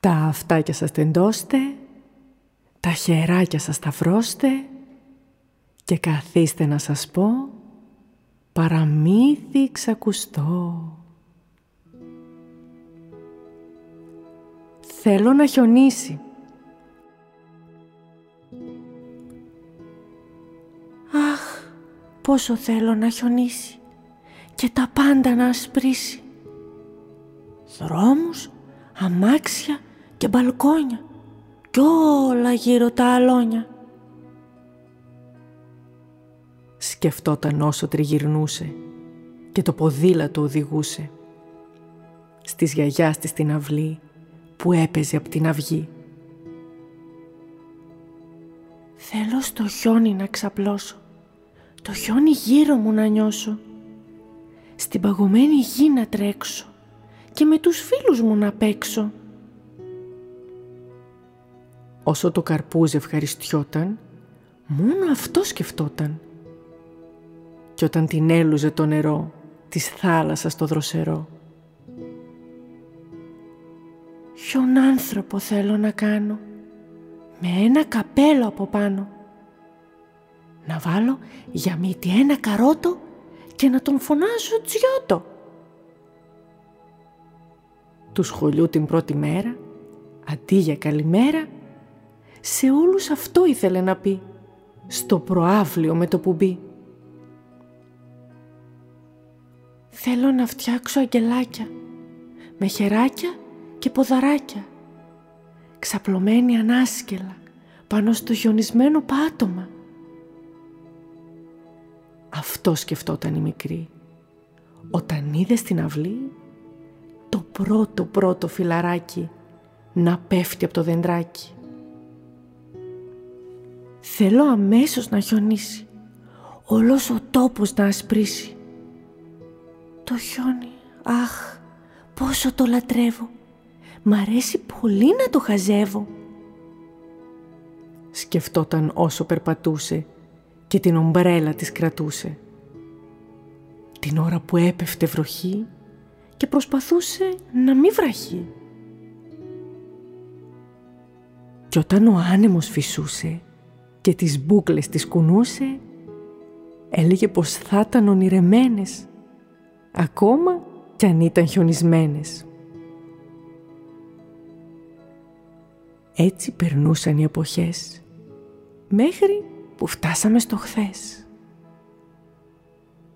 Τα αυτάκια σας τεντώστε, τα χεράκια σας σταυρώστε και καθίστε να σας πω παραμύθι ξακουστό. Θέλω να χιονίσει. Αχ, πόσο θέλω να χιονίσει και τα πάντα να ασπρίσει. Δρόμους, αμάξια και μπαλκόνια κι όλα γύρω τα αλόνια. Σκεφτόταν όσο τριγυρνούσε και το ποδήλατο οδηγούσε. Στις γιαγιάς της την αυλή που έπαιζε από την αυγή. Θέλω στο χιόνι να ξαπλώσω, το χιόνι γύρω μου να νιώσω, στην παγωμένη γη να τρέξω και με τους φίλους μου να παίξω. Όσο το καρπούζ ευχαριστιόταν, μόνο αυτό σκεφτόταν. Κι όταν την έλουζε το νερό της θάλασσας το δροσερό. Ποιον άνθρωπο θέλω να κάνω, με ένα καπέλο από πάνω. Να βάλω για μύτη ένα καρότο και να τον φωνάζω τζιότο. Του σχολείου την πρώτη μέρα, αντί για καλημέρα, σε όλους αυτό ήθελε να πει, στο προάβλιο με το που μπει. Θέλω να φτιάξω αγγελάκια, με χεράκια και ποδαράκια, ξαπλωμένη ανάσκελα πάνω στο χιονισμένο πάτωμα. Αυτό σκεφτόταν η μικρή, όταν είδε στην αυλή το πρώτο πρώτο φιλαράκι να πέφτει από το δεντράκι. Θέλω αμέσως να χιονίσει, όλος ο τόπος να ασπρίσει. Το χιόνι, αχ, πόσο το λατρεύω, μ' αρέσει πολύ να το χαζεύω. Σκεφτόταν όσο περπατούσε και την ομπρέλα της κρατούσε. Την ώρα που έπεφτε βροχή και προσπαθούσε να μην βραχεί. Κι όταν ο άνεμος φυσούσε και τις μπούκλες τις κουνούσε, έλεγε πως θα ήταν ονειρεμένες, ακόμα κι αν ήταν χιονισμένες. Έτσι περνούσαν οι εποχές, μέχρι που φτάσαμε στο χθες.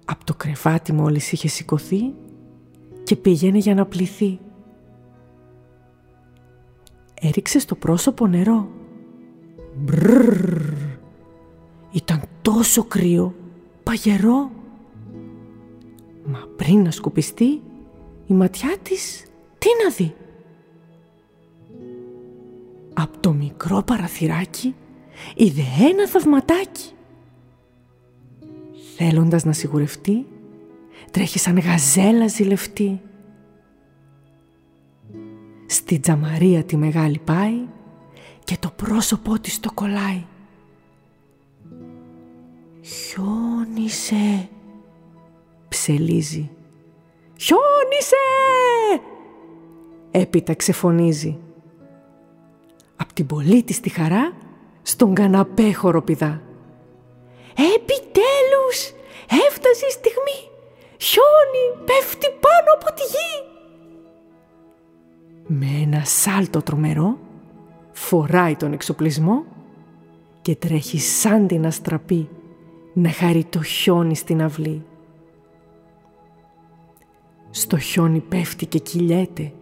Απ' το κρεβάτι μόλις είχε σηκωθεί και πήγαινε για να πληθεί. Έριξε στο πρόσωπο νερό. Μπρρρρ. Ήταν τόσο κρύο, παγερό. Μα πριν να σκουπιστεί, η ματιά της τι να δει. Απ' το μικρό παραθυράκι είδε ένα θαυματάκι. Θέλοντας να σιγουρευτεί, τρέχει σαν γαζέλα ζηλευτή. Στη τζαμαρία τη μεγάλη πάει και το πρόσωπό της το κολλάει. «Χιόνισε», ψελίζει. «Χιόνισε», έπειτα ξεφωνίζει. Απ' την πολύ της τη χαρά στον καναπέ χοροπηδά. «Επιτέλους, έφτασε η στιγμή χιόνι πέφτει πάνω από τη γη. Με ένα σάλτο τρομερό φοράει τον εξοπλισμό και τρέχει σαν την αστραπή να χαρεί το χιόνι στην αυλή. Στο χιόνι πέφτει και κυλιέται,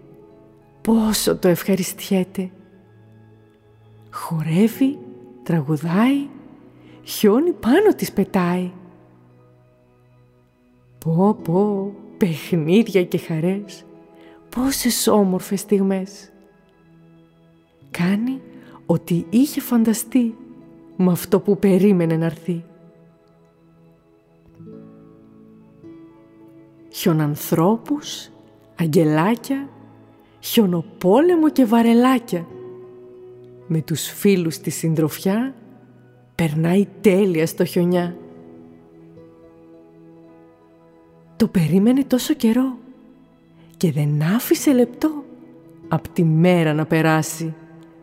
πόσο το ευχαριστιέται. Χορεύει, τραγουδάει, χιόνι πάνω της πετάει. Πω πω, παιχνίδια και χαρές, πόσες όμορφες στιγμές. Κάνει ότι είχε φανταστεί με αυτό που περίμενε να έρθει. Χιονανθρώπους, αγγελάκια, χιονοπόλεμο και βαρελάκια. Με τους φίλους τη συντροφιά περνάει τέλεια στο χιονιά. Το περίμενε τόσο καιρό και δεν άφησε λεπτό απ' τη μέρα να περάσει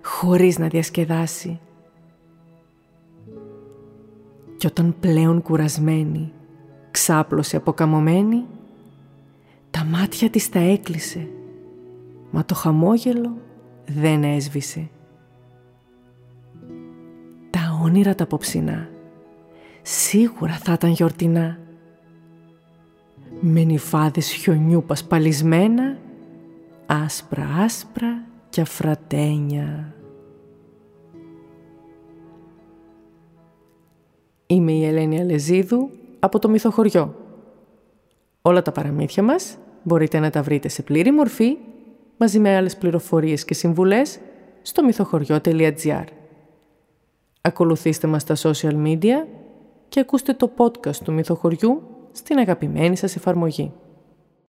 χωρίς να διασκεδάσει. Κι όταν πλέον κουρασμένη, ξάπλωσε αποκαμωμένη, τα μάτια της τα έκλεισε, μα το χαμόγελο δεν έσβησε. Τα όνειρα τα απόψινά σίγουρα θα ήταν γιορτινά. Με νυφάδες χιονιού πασπαλισμένα, άσπρα άσπρα και αφρατένια. Είμαι η Ελένη Αλεζίδου από το Μυθοχωριό. Όλα τα παραμύθια μας μπορείτε να τα βρείτε σε πλήρη μορφή μαζί με άλλες πληροφορίες και συμβουλές στο μυθοχωριό.gr. Ακολουθήστε μας στα social media και ακούστε το podcast του Μυθοχωριού στην αγαπημένη σας εφαρμογή.